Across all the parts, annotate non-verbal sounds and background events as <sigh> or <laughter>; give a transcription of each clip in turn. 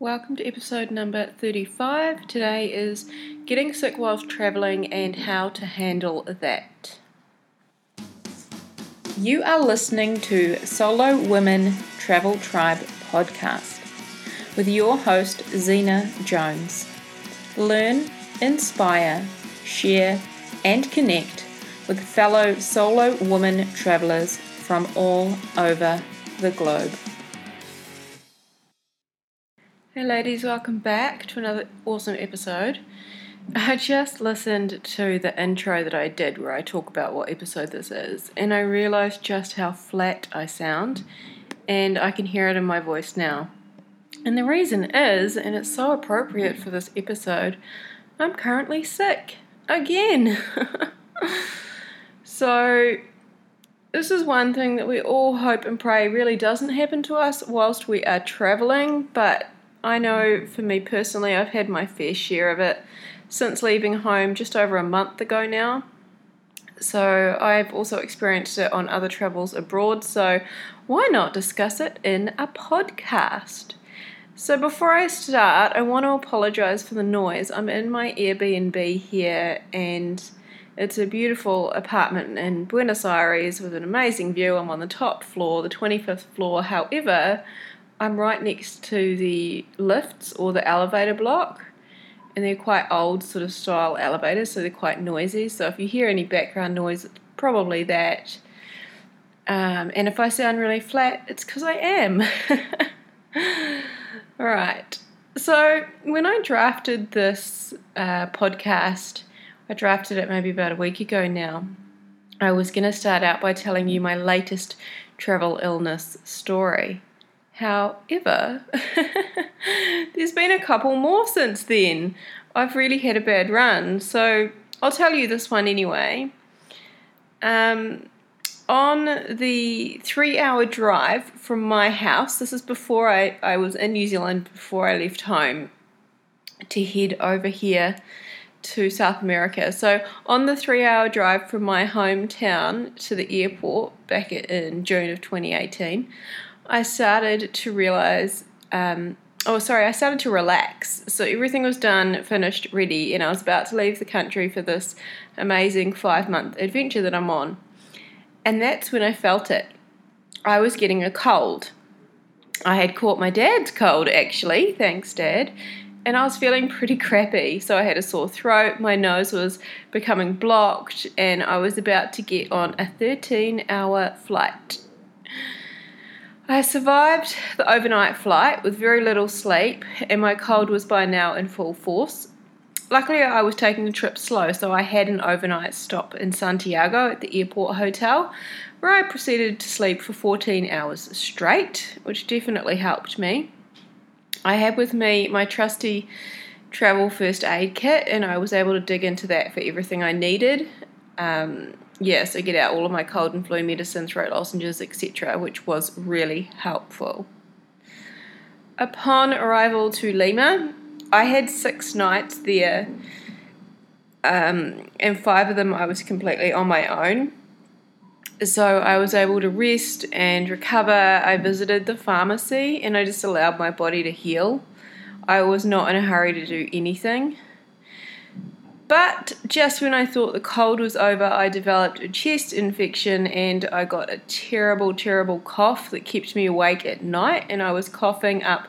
Welcome to episode number 35. Today is getting sick whilst travelling and how to handle that. You are listening to Solo Women Travel Tribe podcast with your host, Zena Jones. Learn, inspire, share, and connect with fellow solo women travelers from all over the globe. Hey, ladies, welcome back to another awesome episode. I just listened to the intro that I did where I talk about what episode this is, and I realized just how flat I sound, and I can hear it in my voice now. And the reason is, and it's so appropriate for this episode, I'm currently sick again. <laughs> so, this is one thing that we all hope and pray really doesn't happen to us whilst we are traveling, but I know for me personally, I've had my fair share of it since leaving home just over a month ago now. So I've also experienced it on other travels abroad, so why not discuss it in a podcast? So before I start, I want to apologize for the noise. I'm in my Airbnb here and it's a beautiful apartment in Buenos Aires with an amazing view. I'm on the top floor, the 25th floor. However, I'm right next to the lifts or the elevator block, and they're quite old sort of style elevators, so they're quite noisy. So if you hear any background noise, it's probably that. Um, and if I sound really flat, it's because I am. <laughs> All right. So when I drafted this uh, podcast, I drafted it maybe about a week ago now. I was going to start out by telling you my latest travel illness story. However, <laughs> there's been a couple more since then. I've really had a bad run, so I'll tell you this one anyway. Um, on the three hour drive from my house, this is before I, I was in New Zealand, before I left home to head over here to South America. So, on the three hour drive from my hometown to the airport back in June of 2018, I started to realize, um, oh, sorry, I started to relax. So everything was done, finished, ready, and I was about to leave the country for this amazing five month adventure that I'm on. And that's when I felt it. I was getting a cold. I had caught my dad's cold, actually, thanks, Dad, and I was feeling pretty crappy. So I had a sore throat, my nose was becoming blocked, and I was about to get on a 13 hour flight I survived the overnight flight with very little sleep, and my cold was by now in full force. Luckily, I was taking the trip slow, so I had an overnight stop in Santiago at the airport hotel, where I proceeded to sleep for 14 hours straight, which definitely helped me. I had with me my trusty travel first aid kit, and I was able to dig into that for everything I needed. Um, yeah, so get out all of my cold and flu medicine, throat lozenges, etc., which was really helpful. Upon arrival to Lima, I had six nights there, um, and five of them I was completely on my own. So I was able to rest and recover. I visited the pharmacy and I just allowed my body to heal. I was not in a hurry to do anything. But just when I thought the cold was over, I developed a chest infection and I got a terrible, terrible cough that kept me awake at night, and I was coughing up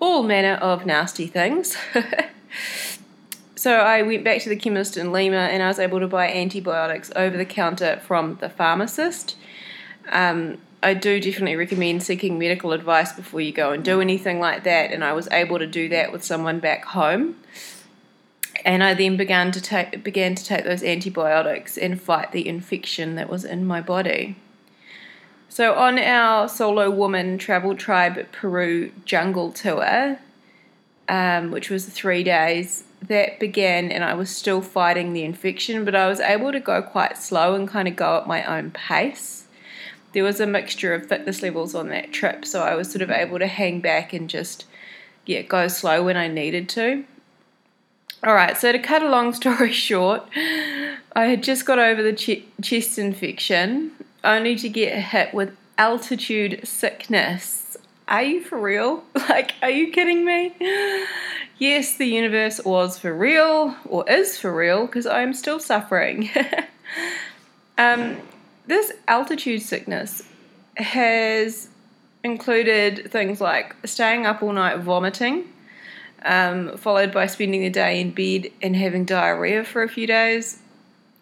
all manner of nasty things. <laughs> so I went back to the chemist in Lima and I was able to buy antibiotics over the counter from the pharmacist. Um, I do definitely recommend seeking medical advice before you go and do anything like that, and I was able to do that with someone back home and I then began to take began to take those antibiotics and fight the infection that was in my body. So on our solo woman travel tribe Peru jungle tour, um, which was three days, that began and I was still fighting the infection, but I was able to go quite slow and kind of go at my own pace. There was a mixture of fitness levels on that trip, so I was sort of able to hang back and just yeah go slow when I needed to. All right, so to cut a long <laughs> story short, I had just got over the ch- chest infection only to get hit with altitude sickness. are you for real? <laughs> Like, are you kidding me? Yes, the universe was for real, or is for real, because I'm still suffering. <laughs> um, this altitude sickness has included things like staying up all night vomiting, um, followed by spending the day in bed and having diarrhea for a few days,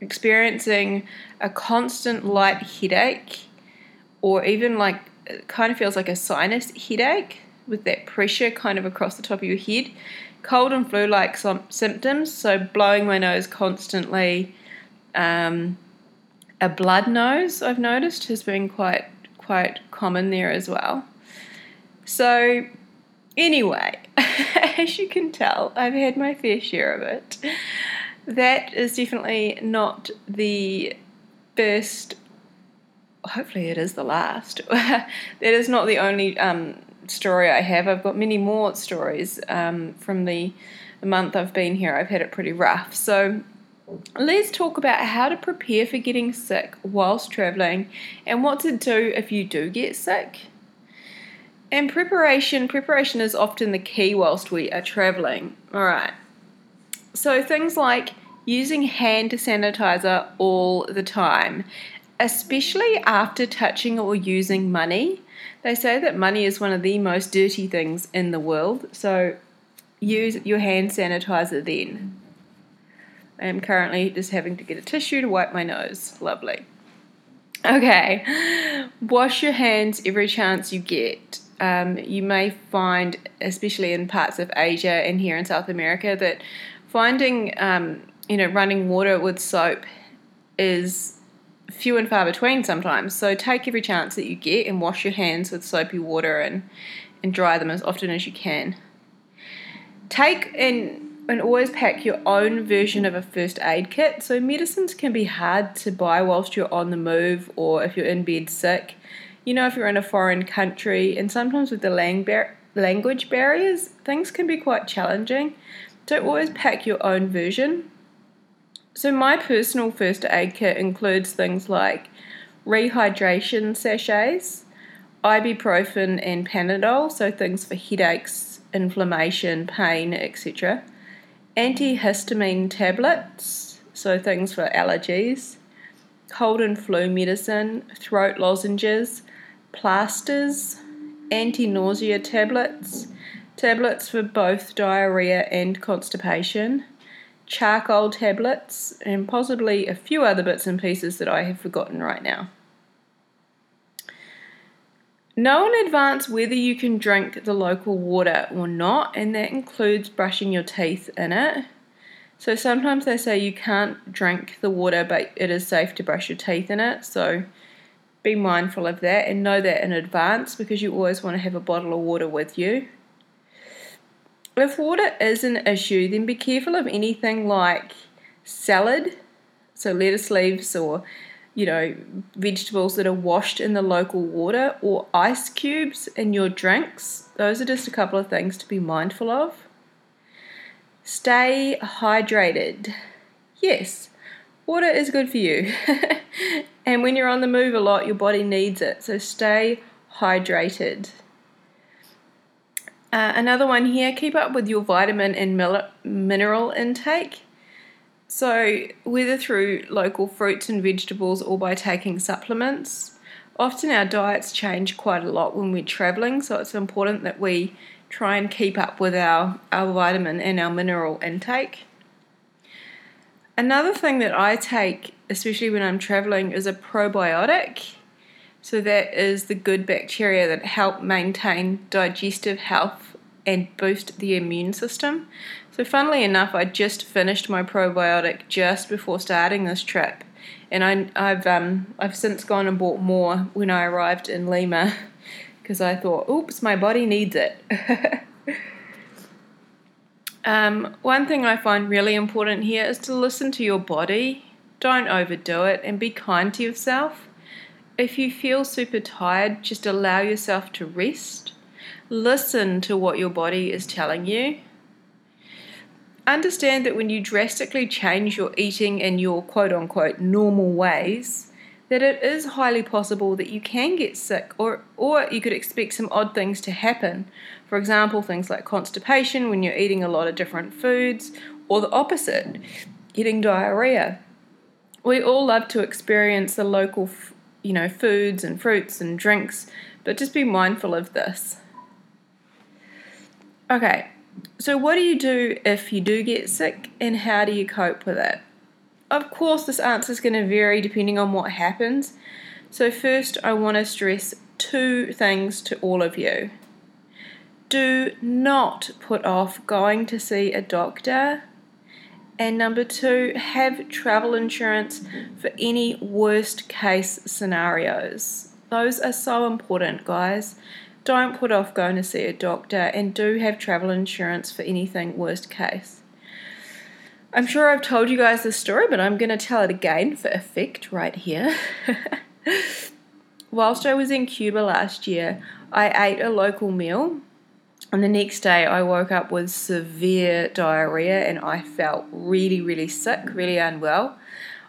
experiencing a constant light headache, or even like it kind of feels like a sinus headache with that pressure kind of across the top of your head, cold and flu like symptoms, so blowing my nose constantly. Um, a blood nose, I've noticed, has been quite quite common there as well. So, anyway, <laughs> as you can tell, I've had my fair share of it. That is definitely not the first, hopefully, it is the last. <laughs> that is not the only um, story I have. I've got many more stories um, from the, the month I've been here. I've had it pretty rough. So, let's talk about how to prepare for getting sick whilst traveling and what to do if you do get sick. And preparation, preparation is often the key whilst we are traveling. All right. So things like using hand sanitizer all the time, especially after touching or using money. They say that money is one of the most dirty things in the world, so use your hand sanitizer then. I am currently just having to get a tissue to wipe my nose. Lovely. Okay, wash your hands every chance you get. Um, you may find, especially in parts of Asia and here in South America, that finding um, you know running water with soap is few and far between sometimes. So take every chance that you get and wash your hands with soapy water and and dry them as often as you can. Take and and always pack your own version of a first aid kit. So, medicines can be hard to buy whilst you're on the move or if you're in bed sick. You know, if you're in a foreign country, and sometimes with the language barriers, things can be quite challenging. So, always pack your own version. So, my personal first aid kit includes things like rehydration sachets, ibuprofen, and Panadol, so things for headaches, inflammation, pain, etc antihistamine tablets, so things for allergies, cold and flu medicine, throat lozenges, plasters, anti nausea tablets, tablets for both diarrhea and constipation, charcoal tablets, and possibly a few other bits and pieces that I have forgotten right now. Know in advance whether you can drink the local water or not, and that includes brushing your teeth in it. So sometimes they say you can't drink the water, but it is safe to brush your teeth in it. So be mindful of that and know that in advance because you always want to have a bottle of water with you. If water is an issue, then be careful of anything like salad, so lettuce leaves or you know, vegetables that are washed in the local water or ice cubes in your drinks. Those are just a couple of things to be mindful of. Stay hydrated. Yes, water is good for you. <laughs> and when you're on the move a lot, your body needs it. So stay hydrated. Uh, another one here keep up with your vitamin and mineral intake. So, whether through local fruits and vegetables or by taking supplements, often our diets change quite a lot when we're traveling, so it's important that we try and keep up with our, our vitamin and our mineral intake. Another thing that I take, especially when I'm traveling, is a probiotic. So, that is the good bacteria that help maintain digestive health and boost the immune system. So, funnily enough, I just finished my probiotic just before starting this trip, and I, have um, I've since gone and bought more when I arrived in Lima <laughs> because I thought, oops, my body needs it. <laughs> um, one thing I find really important here is to listen to your body. Don't overdo it and be kind to yourself. If you feel super tired, just allow yourself to rest. Listen to what your body is telling you understand that when you drastically change your eating and your quote unquote normal ways, that it is highly possible that you can get sick or, or you could expect some odd things to happen. For example, things like constipation when you're eating a lot of different foods, or the opposite, getting diarrhea. We all love to experience the local, you know, foods and fruits and drinks, but just be mindful of this. Okay, so what do you do if you do get sick and how do you cope with it? Of course, this answer is going to vary depending on what happens. So, first, I want to stress two things to all of you. Do not put off going to see a doctor. And number two, have travel insurance for any worst case scenarios. Those are so important, guys. Don't put off going to see a doctor and do have travel insurance for anything worst case. I'm sure I've told you guys this story, but I'm going to tell it again for effect right here. <laughs> Whilst I was in Cuba last year, I ate a local meal, and the next day I woke up with severe diarrhea and I felt really, really sick, really unwell.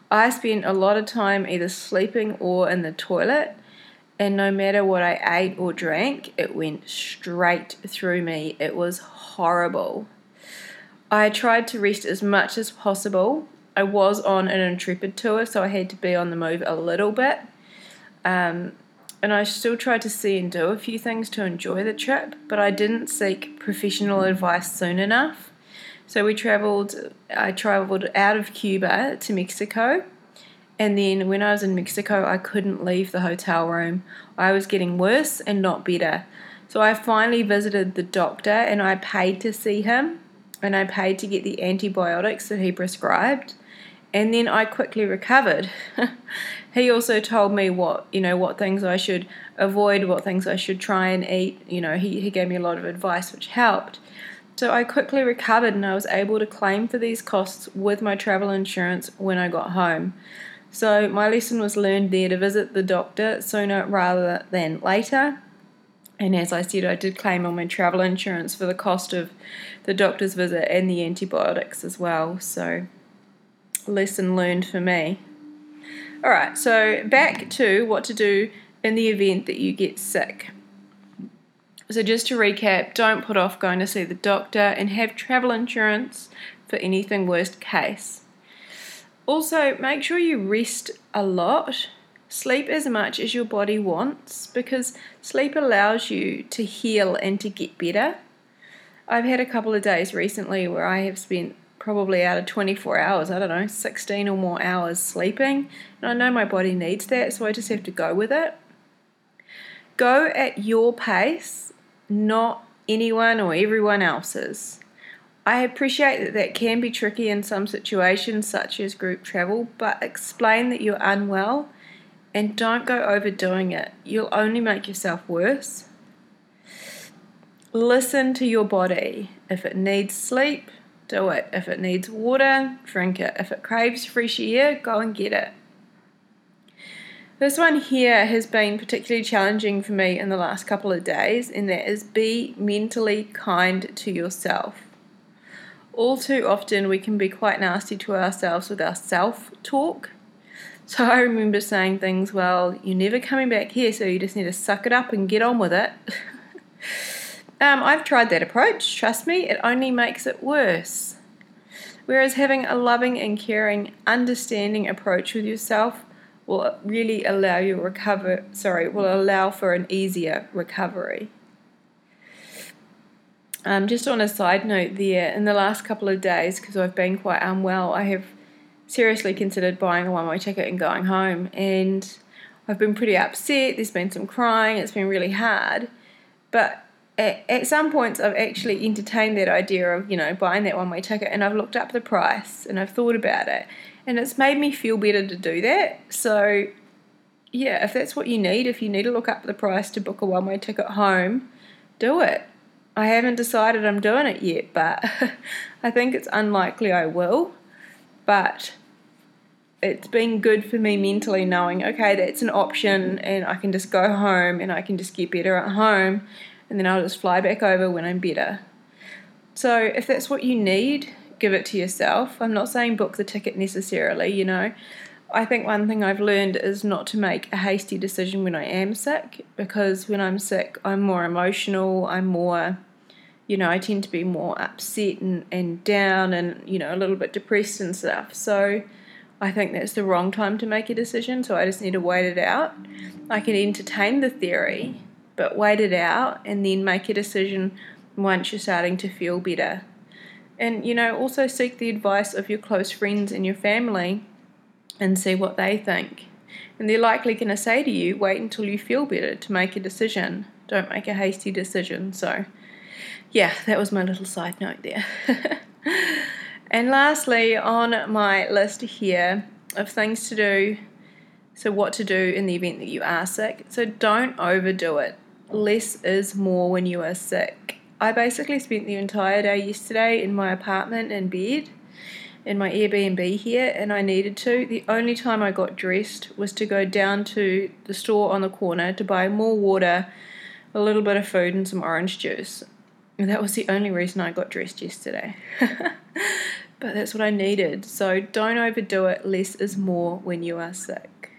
I spent a lot of time either sleeping or in the toilet, and no matter what I ate or drank, it went straight through me. It was horrible. I tried to rest as much as possible. I was on an intrepid tour, so I had to be on the move a little bit. Um, and I still tried to see and do a few things to enjoy the trip, but I didn't seek professional advice soon enough. So we traveled, I traveled out of Cuba to Mexico. And then when I was in Mexico, I couldn't leave the hotel room. I was getting worse and not better. So I finally visited the doctor and I paid to see him and I paid to get the antibiotics that he prescribed. And then I quickly recovered. <laughs> he also told me what, you know, what things I should avoid, what things I should try and eat. You know, he, he gave me a lot of advice which helped. So I quickly recovered and I was able to claim for these costs with my travel insurance when I got home. So my lesson was learned there to visit the doctor sooner rather than later. And as I said, I did claim on my travel insurance for the cost of the doctor's visit and the antibiotics as well. So, lesson learned for me. All right, so back to what to do in the event that you get sick. So, just to recap, don't put off going to see the doctor and have travel insurance for anything worst case. Also, make sure you rest a lot Sleep as much as your body wants because sleep allows you to heal and to get better. I've had a couple of days recently where I have spent probably out of 24 hours, I don't know, 16 or more hours sleeping. And I know my body needs that, so I just have to go with it. Go at your pace, not anyone or everyone else's. I appreciate that that can be tricky in some situations, such as group travel, but explain that you're unwell and don't go overdoing it. You'll only make yourself worse. Listen to your body. If it needs sleep, do it. If it needs water, drink it. If it craves fresh air, go and get it. This one here has been particularly challenging for me in the last couple of days, and that is be mentally kind to yourself. All too often, we can be quite nasty to ourselves with our self talk so I remember saying things, well, you're never coming back here, so you just need to suck it up and get on with it. <laughs> um, I've tried that approach. Trust me, it only makes it worse. Whereas having a loving and caring, understanding approach with yourself will really allow you recover. Sorry, will allow for an easier recovery. Um, just on a side note, there in the last couple of days, because I've been quite unwell, I have seriously considered buying a one way ticket and going home. And I've been pretty upset. There's been some crying. It's been really hard. But at, at some points, I've actually entertained that idea of, you know, buying that one way ticket and I've looked up the price and I've thought about it. And it's made me feel better to do that. So, yeah, if that's what you need, if you need to look up the price to book a one way ticket home, do it. I haven't decided I'm doing it yet, but <laughs> I think it's unlikely I will. But it's been good for me mentally knowing, okay, that's an option and I can just go home and I can just get better at home and then I'll just fly back over when I'm better. So if that's what you need, give it to yourself. I'm not saying book the ticket necessarily, you know. I think one thing I've learned is not to make a hasty decision when I am sick because when I'm sick, I'm more emotional, I'm more, you know, I tend to be more upset and, and down and, you know, a little bit depressed and stuff. So I think that's the wrong time to make a decision. So I just need to wait it out. I can entertain the theory, but wait it out and then make a decision once you're starting to feel better. And, you know, also seek the advice of your close friends and your family and see what they think. And they're likely going to say to you, wait until you feel better to make a decision. Don't make a hasty decision. So, yeah, that was my little side note there. <laughs> and lastly, on my list here of things to do, so what to do in the event that you are sick. So, don't overdo it. Less is more when you are sick. I basically spent the entire day yesterday in my apartment in bed in my Airbnb here and I needed to. The only time I got dressed was to go down to the store on the corner to buy more water, a little bit of food, and some orange juice. That was the only reason I got dressed yesterday. <laughs> but that's what I needed. So don't overdo it. Less is more when you are sick.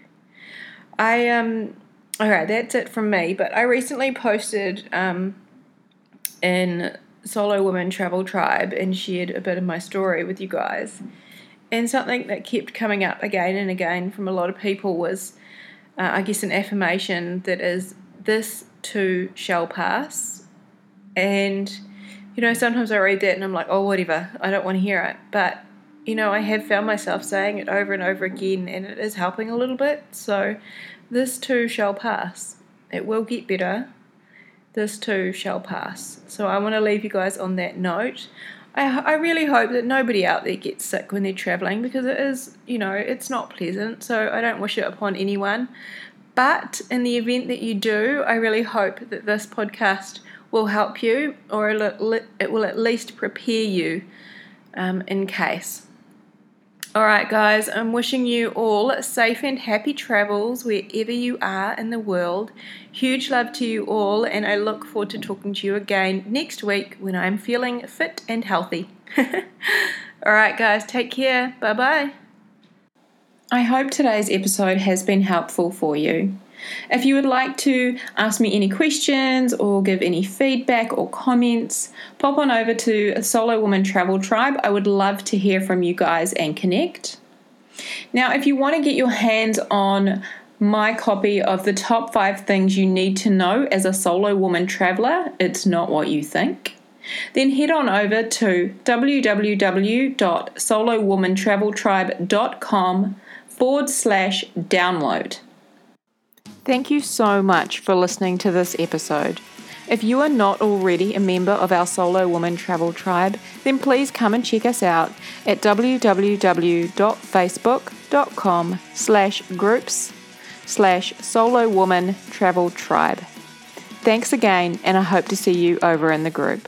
I um alright, that's it from me. But I recently posted um in solo woman travel tribe and shared a bit of my story with you guys. And something that kept coming up again and again from a lot of people was, uh, I guess, an affirmation that is, this too shall pass. And, you know, sometimes I read that and I'm like, oh, whatever, I don't want to hear it. But, you know, I have found myself saying it over and over again and it is helping a little bit. So, this too shall pass. It will get better this too shall pass. So I want to leave you guys on that note. I, I really hope that nobody out there gets sick when they're traveling because it is, you know, it's not pleasant. So I don't wish it upon anyone. But in the event that you do, I really hope that this podcast will help you or it will at least prepare you um, in case. All right, guys, I'm wishing you all safe and happy travels wherever you are in the world. Huge love to you all, and I look forward to talking to you again next week when I'm feeling fit and healthy. <laughs> all right, guys, take care. Bye bye. I hope today's episode has been helpful for you. If you would like to ask me any questions or give any feedback or comments, pop on over to Solo Woman Travel Tribe. I would love to hear from you guys and connect. Now, if you want to get your hands on my copy of the top five things you need to know as a solo woman traveler, it's not what you think, then head on over to www.solowomantraveltribe.com forward slash download. Thank you so much for listening to this episode. If you are not already a member of our Solo Woman Travel Tribe, then please come and check us out at www.facebook.com slash groups slash Solo Woman Travel Tribe. Thanks again, and I hope to see you over in the group.